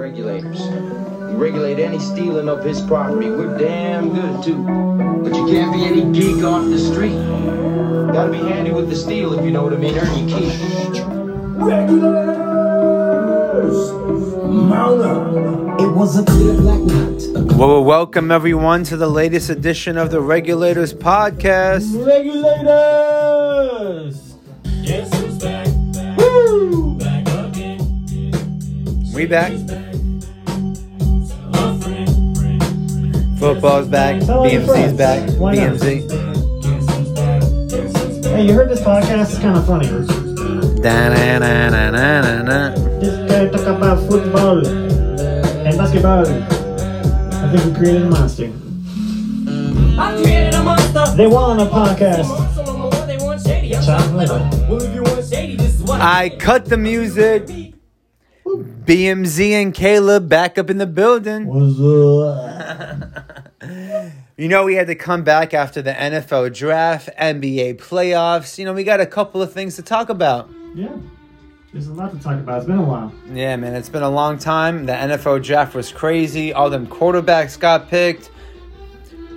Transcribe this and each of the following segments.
regulators. We regulate any stealing of his property. We're damn good too. But you can't be any geek off the street. Gotta be handy with the steel if you know what I mean. Earn your keep. Regulators! Mount up. It was a clear black night. Well, welcome everyone to the latest edition of the Regulators Podcast. Regulators! Guess who's back? Woo! Back again. We back. Football's back. Tell all your BMC's back. Why not? BMC. Guess who's back? Guess who's back? Hey, you heard this podcast? It's kind of funny. Da-na-na-na-na-na. This guy talk about football and basketball. I think we created a monster. I created a monster. They want a podcast. Some of them, they want shady. I'm Chat trying to later. Well, if you want shady, this is what I cut the music. BMZ and Caleb back up in the building. What's up? You know, we had to come back after the NFL draft, NBA playoffs. You know, we got a couple of things to talk about. Yeah. There's a lot to talk about. It's been a while. Yeah, man, it's been a long time. The NFL draft was crazy. All them quarterbacks got picked.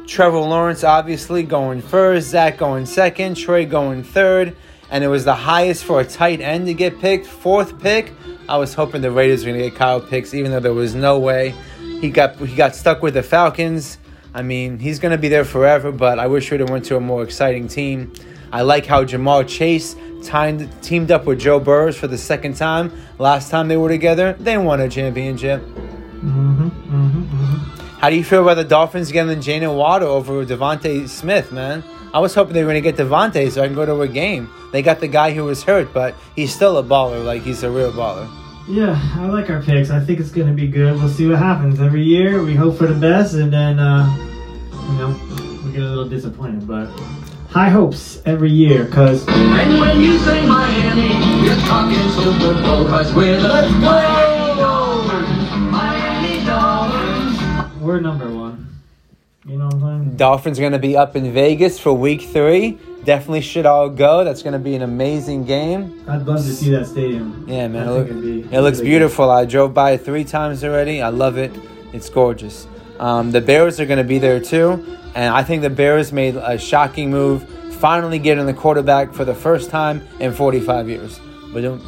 Trevor Lawrence obviously going first, Zach going second, Trey going third, and it was the highest for a tight end to get picked, fourth pick. I was hoping the Raiders were gonna get Kyle Pitts, even though there was no way. He got he got stuck with the Falcons. I mean, he's gonna be there forever, but I wish we'd have went to a more exciting team. I like how Ja'Marr Chase timed, teamed up with Joe Burrows for the second time. Last time they were together, they won a championship. Mm-hmm. Mm-hmm. Mm-hmm. How do you feel about the Dolphins getting Jaylen Waddle over DeVonta Smith, man? I was hoping they were going to get DeVonta so I can go to a game. They got the guy who was hurt, but he's still a baller. Like, he's a real baller. Yeah, I like our picks. I think it's going to be good. We'll see what happens. Every year, we hope for the best, and then, uh, you know, we get a little disappointed. But high hopes every year, because And when you say Miami, you're talking Super Bowl, cause we're the Miami Dolphins. Miami Dolphins. we're number one. You know what I'm saying? Dolphins going to be up in Vegas for week three. Definitely should all go. That's going to be an amazing game. I'd love to see that stadium. Yeah, man. It, look, it looks beautiful. I drove by it three times already. I love it. It's gorgeous. Um, the Bears are going to be there too. And I think the Bears made a shocking move, finally getting the quarterback for the first time in 45 years. But don't.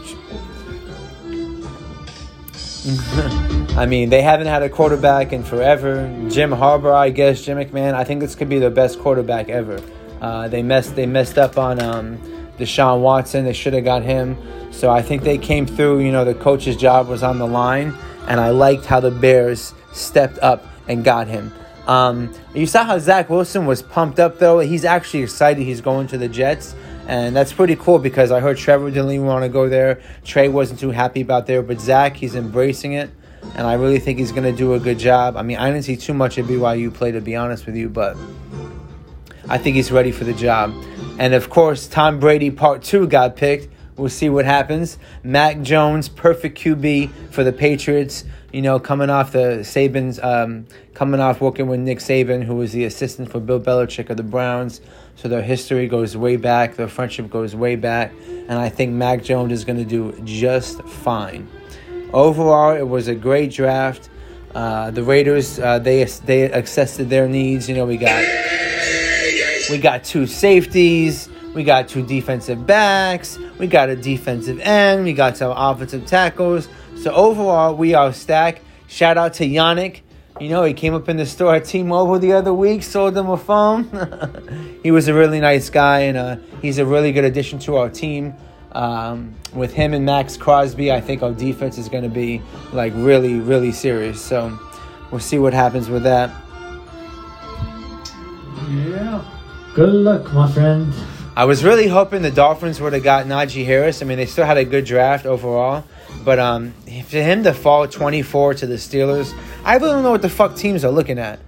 I mean, they haven't had a quarterback in forever. Jim Harbaugh, I guess, Jim McMahon. I think this could be the best quarterback ever. Uh, they messed they messed up on um, Deshaun Watson. They should have got him. So I think they came through. You know, the coach's job was on the line, and I liked how the Bears stepped up and got him. Um, you saw how Zach Wilson was pumped up though. He's actually excited. He's going to the Jets. And that's pretty cool because I heard Trevor didn't even want to go there. Trey wasn't too happy about there, but Zach, he's embracing it. And I really think he's going to do a good job. I mean, I didn't see too much of BYU play, to be honest with you, but I think he's ready for the job. And of course, Tom Brady Part 2 got picked. We'll see what happens. Mac Jones, perfect QB for the Patriots. You know, coming off the Saban's, um, coming off working with Nick Saban, who was the assistant for Bill Belichick of the Browns. So their history goes way back, their friendship goes way back. And I think Mac Jones is going to do just fine. Overall, it was a great draft. Uh, the Raiders, uh, they they accessed their needs. You know, we got we got two safeties. We got two defensive backs. We got a defensive end. We got some offensive tackles. So overall, we are stacked. Shout out to Yannick. You know, he came up in the store at T-Mobile the other week, sold them a phone. he was a really nice guy, and uh, he's a really good addition to our team. Um, with him and Maxx Crosby, I think our defense is going to be like really, really serious. So we'll see what happens with that. Good luck, my friend. I was really hoping the Dolphins would have got Najee Harris. I mean, they still had a good draft overall, but um, for him to fall 24 to the Steelers, I really don't know what the fuck teams are looking at.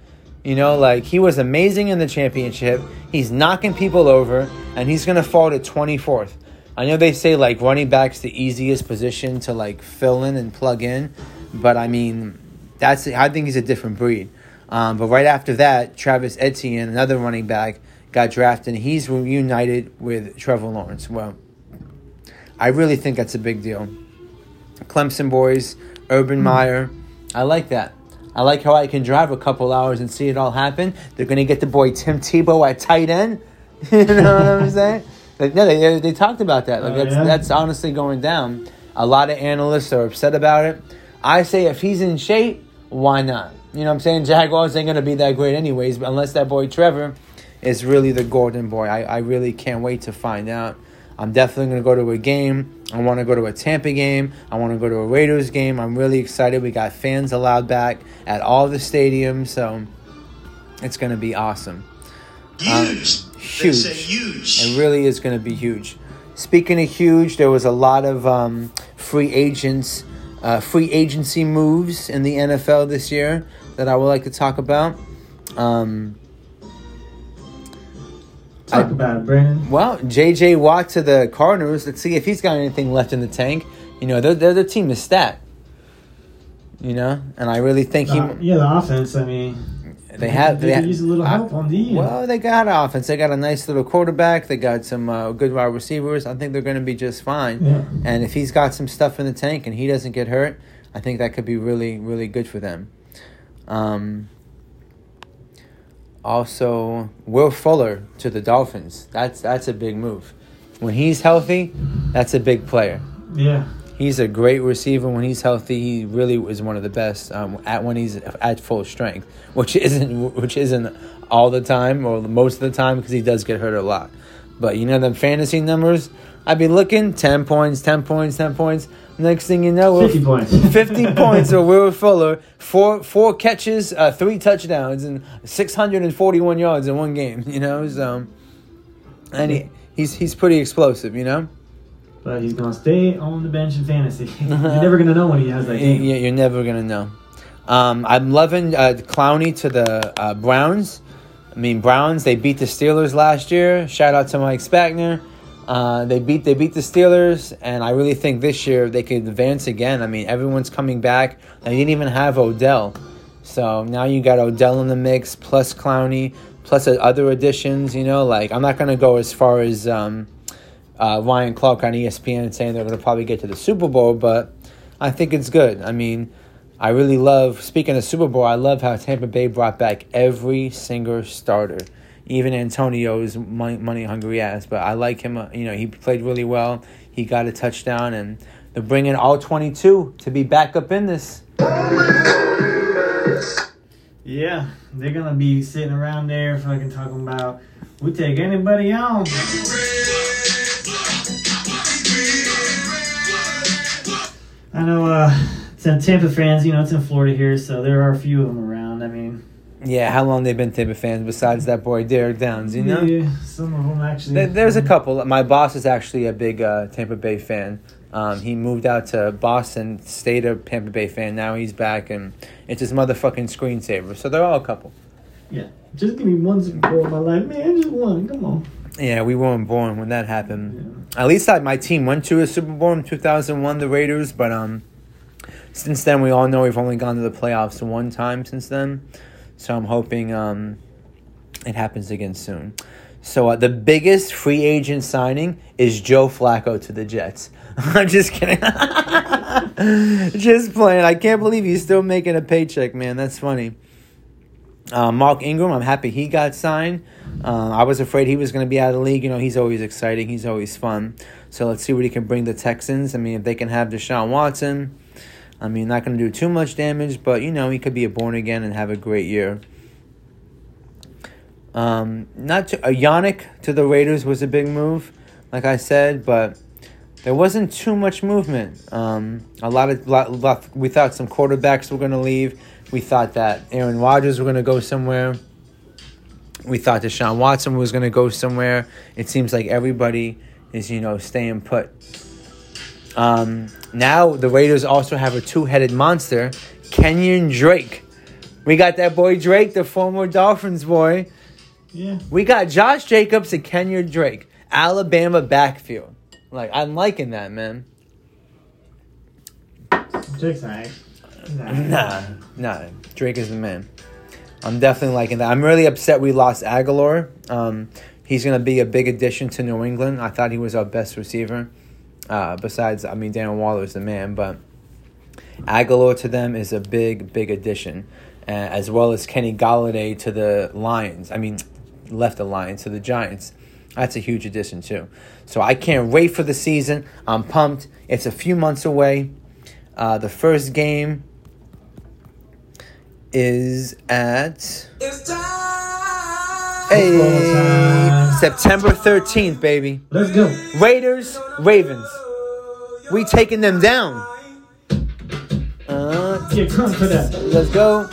You know, like he was amazing in the championship. He's knocking people over, and he's gonna fall to 24th. I know they say like running back's the easiest position to like fill in and plug in, but I mean, that's I think he's a different breed. Um, but right after that, Travis Etienne, another running back, got drafted, and he's reunited with Trevor Lawrence. Well, I really think that's a big deal. Clemson boys, Urban hmm. Meyer, I like that. I like how I can drive a couple hours and see it all happen. They're gonna get the boy Tim Tebow at tight end. you know what I'm saying? Like, no, they, they, talked about that. Like Oh, that's yeah? that's honestly going down. A lot of analysts are upset about it. I say if he's in shape, why not? You know what I'm saying? Jaguars ain't gonna be that great anyways, but unless that boy Trevor is really the golden boy. I, I really can't wait to find out. I'm definitely going to go to a game. I want to go to a Tampa game. I want to go to a Raiders game. I'm really excited. We got fans allowed back at all the stadiums, so it's going to be awesome. Huge. Um, huge. say huge. It really is going to be huge. Speaking of huge, there was a lot of um, free agents, uh, free agency moves in the NFL this year that I would like to talk about. Um, Talk I- about it, Brandon. Well, J.J. Watt to the Cardinals. Let's see if he's got anything left in the tank. You know, they're, they're the team is stacked. You know, and I really think he. Uh, yeah, the offense. I mean, They have. They They use a little help on the end. Well, they got offense. They got a nice little quarterback. They got some uh, good wide receivers. I think they're going to be just fine. Yeah. And if he's got some stuff in the tank and he doesn't get hurt, I think that could be really, really good for them. Um, also, Will Fuller to the Dolphins. That's that's a big move. When he's healthy, that's a big player. yeah. He's a great receiver when he's healthy. He really is one of the best um, at when he's at full strength, which isn't which isn't all the time or most of the time because he does get hurt a lot. But you know them fantasy numbers. I'd be looking ten points, ten points, ten points. Next thing you know, 50 points. 50 points of Will Fuller, four four catches, uh, three touchdowns, and six hundred and forty one yards in one game. You know, so and he, he's he's pretty explosive. You know. But he's gonna stay on the bench in fantasy. You're never gonna know when he has that game. Yeah, you're never gonna know. Um, I'm loving uh, Clowney to the uh, Browns. I mean, Browns they beat the Steelers last year. Shout out to Mike Spagner. Uh, they beat they beat the Steelers, and I really think this year they could advance again. I mean, everyone's coming back. They didn't even have Odell, so now you got Odell in the mix plus Clowney plus other additions. You know, like I'm not gonna go as far as um, uh, Ryan Clark on ESPN saying they're to probably get to the Super Bowl, but I think it's good. I mean, I really love, speaking of Super Bowl, I love how Tampa Bay brought back every single starter, even Antonio's money, money hungry ass. But I like him, uh, you know, he played really well. He got a touchdown, and they're bringing all 22 to be back up in this. Yeah, they're gonna be sitting around there fucking talking about we take anybody on. I know uh some Tampa fans, you know, it's in Florida here, so there are a few of them around. I mean, Yeah, how long they've been Tampa fans besides that boy Derek Downs, you know? yeah, some of them actually. There, there's a couple. My boss is actually a big uh, Tampa Bay fan. Um, he moved out to Boston, stayed a Tampa Bay fan. Now he's back, and it's his motherfucking screensaver. So they're all a couple. Yeah, just give me one Super Bowl in my life, man. Just one. Come on. Yeah, we weren't born when that happened. At least I, my team went to a Super Bowl in 2001, the Raiders. But um, since then, we all know we've only gone to the playoffs one time since then. So I'm hoping um, it happens again soon. So uh, the biggest free agent signing is Joe Flacco to the Jets. I'm just kidding. just playing. I can't believe he's still making a paycheck, man. That's funny. Uh, Mark Ingram, I'm happy he got signed. Uh, I was afraid he was going to be out of the league. You know, he's always exciting. He's always fun. So let's see what he can bring the Texans. I mean, if they can have Deshaun Watson, I mean, not going to do too much damage, but you know, he could be a born again and have a great year. Um, not to, uh, Yannick to the Raiders was a big move, like I said, but there wasn't too much movement. Um, a lot of lot, lot, we thought some quarterbacks were going to leave. We thought that Aaron Rodgers were going to go somewhere. We thought Deshaun Watson was going to go somewhere. It seems like everybody is, you know, staying put. Um, now the Raiders also have a two-headed monster, Kenyan Drake. We got that boy Drake, the former Dolphins boy. Yeah. We got Josh Jacobs and Kenyan Drake, Alabama backfield. Like I'm liking that, man. Jake's alright. Nah. Nah, nah. Drake is the man. I'm definitely liking that. I'm really upset we lost Agholor. Um, he's gonna be a big addition to New England. I thought he was our best receiver. Uh, besides, I mean, Dan is the man, but Agholor to them is a big, big addition, uh, as well as Kenny Golladay to the Lions. I mean, left the Lions to the Giants. That's a huge addition too. So I can't wait for the season. I'm pumped. It's a few months away. Uh, the first game is at hey, time. September 13th, baby. Let's go. Raiders, Ravens. We taking them down. Uh, Get crunk for that. let's go.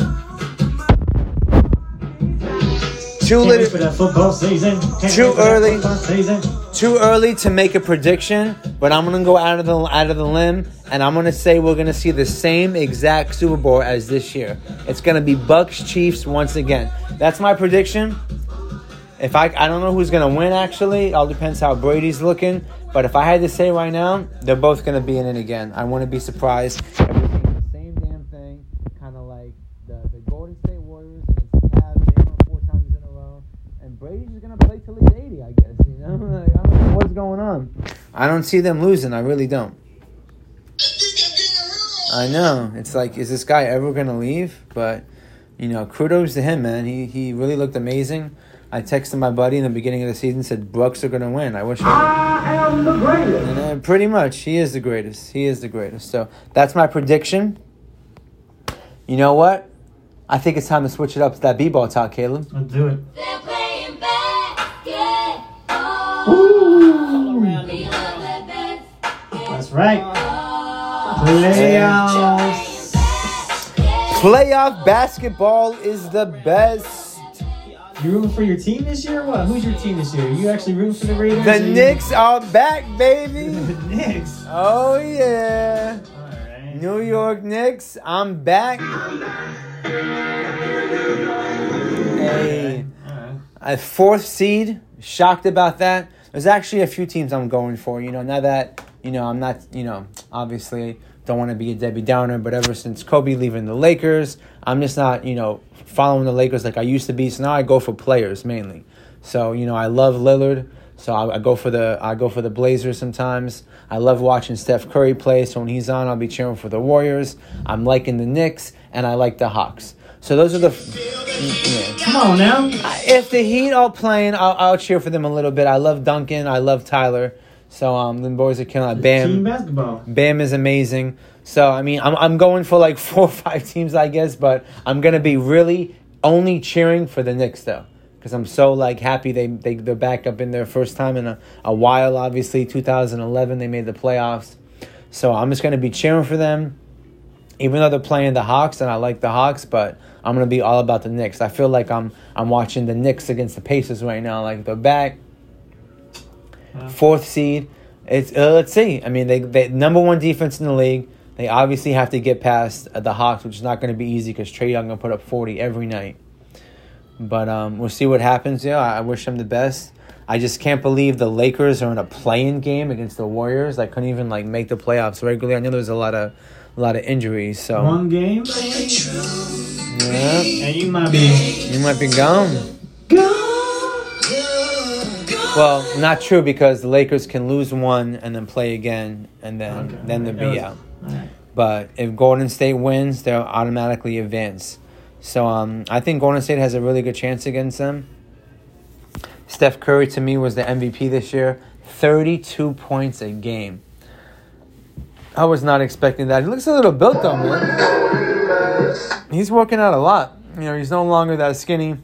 Too little, for that football season. Can't Too wait for that early. season. too early to make a prediction, but I'm gonna go out of the out of the limb, and I'm gonna say we're gonna see the same exact Super Bowl as this year. It's gonna be Bucks Chiefs once again. That's my prediction. If I I don't know who's gonna win actually, it all depends how Brady's looking. But if I had to say right now, they're both gonna be in it again. I wouldn't be surprised. Same damn thing, kind of like the the Golden State Warriors against. They won four times in a row, and Brady's gonna play till he's 80, I guess. You know, I don't know what's going on. I don't see them losing. I really don't. I know. It's like, is this guy ever gonna leave? But you know, kudos to him, man. He he really looked amazing. I texted my buddy in the beginning of the season, said Bucks are gonna win. I wish. I am the greatest. And, uh, pretty much, he is the greatest. He is the greatest. So that's my prediction. You know what? I think it's time to switch it up to that b-ball talk, Caleb. Let's do it. They're playing basketball. Ooh. We love the best. That's right. Playoffs. Playoff basketball is the best. You rooting for your team this year? or What? Who's your team this year? You actually rooting for the Raiders? The or you- Knicks are back, baby. the Knicks. Oh yeah. All right. New York Knicks, I'm back. Hey, All right. a fourth seed. Shocked about that. There's actually a few teams I'm going for. You know, now that you know, I'm not. You know, obviously don't want to be a Debbie Downer, but ever since Kobe leaving the Lakers, I'm just not. You know, following the Lakers like I used to be. So now I go for players mainly. So you know, I love Lillard. So I, I go for the I go for the Blazers sometimes. I love watching Steph Curry play. So when he's on, I'll be cheering for the Warriors. I'm liking the Knicks and I like the Hawks. So those are the. Yeah. Come on now. If the Heat are playing, I'll, I'll cheer for them a little bit. I love Duncan. I love Tyler. So um, the boys are killing it. Team Bam, basketball. Bam is amazing. So I mean, I'm I'm going for like four or five teams, I guess, but I'm gonna be really only cheering for the Knicks though, because I'm so like happy they they they're back up in their first time in a, a while. Obviously, 2011 they made the playoffs, so I'm just gonna be cheering for them. Even though they're playing the Hawks and I like the Hawks, but I'm gonna be all about the Knicks. I feel like I'm I'm watching the Knicks against the Pacers right now. Like they're back, Wow. fourth seed. It's uh, let's see. I mean, they they number one defense in the league. They obviously have to get past uh, the Hawks, which is not going to be easy because Trae Young gonna put up forty every night. But um, we'll see what happens. Yeah, I I wish them the best. I just can't believe the Lakers are in a playing game against the Warriors. I couldn't even like make the playoffs regularly. I know there's a lot of a lot of injuries, so One game, yeah, and you might be you might be gone. Well, not true because the Lakers can lose one and then play again, and then Okay. then they'll be was- out. Alright. But if Golden State wins, they'll automatically advance. So um, I think Golden State has a really good chance against them. Steph Curry to me was the MVP this year, thirty-two points a game. I was not expecting that. He looks a little built though, man. He's working out a lot. You know, he's no longer that skinny,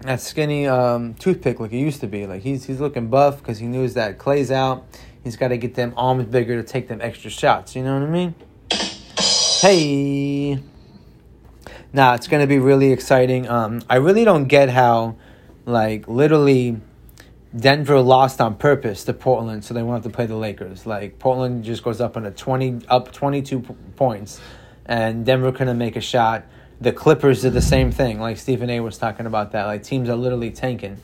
that skinny um, toothpick like he used to be. Like he's he's looking buff because he knows that Clay's out. He's got to get them arms bigger to take them extra shots. You know what I mean? Hey. Nah, it's gonna be really exciting. Um, I really don't get how, like, literally, Denver lost on purpose to Portland, so they won't have to play the Lakers. Like Portland just goes up on a twenty up twenty two p- points, and Denver couldn't make a shot. The Clippers did the same thing. Like Stephen A. was talking about that. Like teams are literally tanking.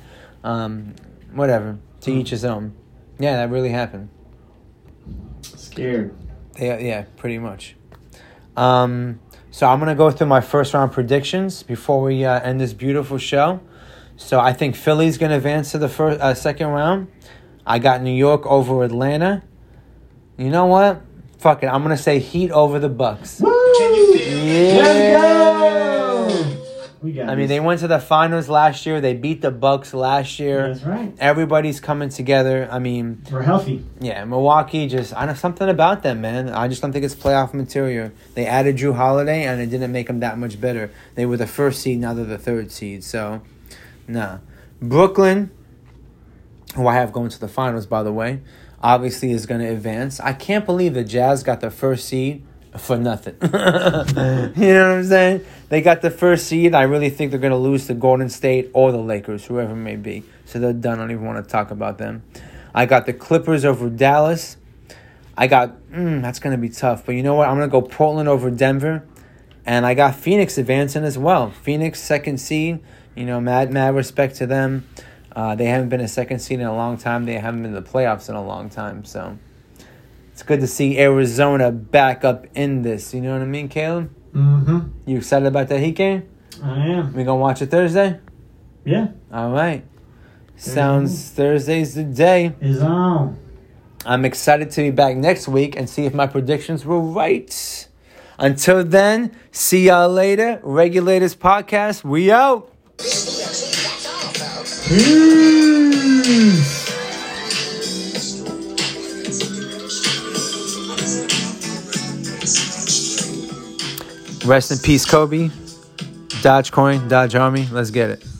Um, whatever. To each his own. Yeah, that really happened. scared. Yeah, yeah, pretty much. Um, so I'm gonna go through my first round predictions before we uh, end this beautiful show. So I think Philly's gonna advance to the first, uh, second round. I got New York over Atlanta. You know what? fuck it. I'm gonna say Heat over the Bucks. Woo! Yeah. Let's go! We got I mean, they went to the finals last year. They beat the Bucks last year. That's right. Everybody's coming together. I mean, We're healthy. yeah, Milwaukee just I know something about them, man. I just don't think it's playoff material. They added Jrue Holiday, and it didn't make them that much better. They were the first seed, now they're the third seed. So, nah. Brooklyn, who I have going to the finals, by the way, obviously is going to advance. I can't believe the Jazz got the first seed for nothing. you know what I'm saying? They got the first seed. I really think they're going to lose to Golden State or the Lakers, whoever it may be. So they're done. I don't even want to talk about them. I got the Clippers over Dallas. I got, mm, that's going to be tough. But you know what? I'm going to go Portland over Denver. And I got Phoenix advancing as well. Phoenix, second seed. You know, mad, mad respect to them. Uh, they haven't been a second seed in a long time. They haven't been in the playoffs in a long time. So it's good to see Arizona back up in this. You know what I mean, Caleb? Mm-hmm. You excited about that Heat game? I am. We gonna watch it Thursday? Yeah. All right. Sounds Thursday's the day. Is on. I'm excited to be back next week and see if my predictions were right. Until then, see y'all later. Regulators Podcast, we out. Peace. Rest in peace, Kobe. Dogecoin, Dodge Army. Let's get it.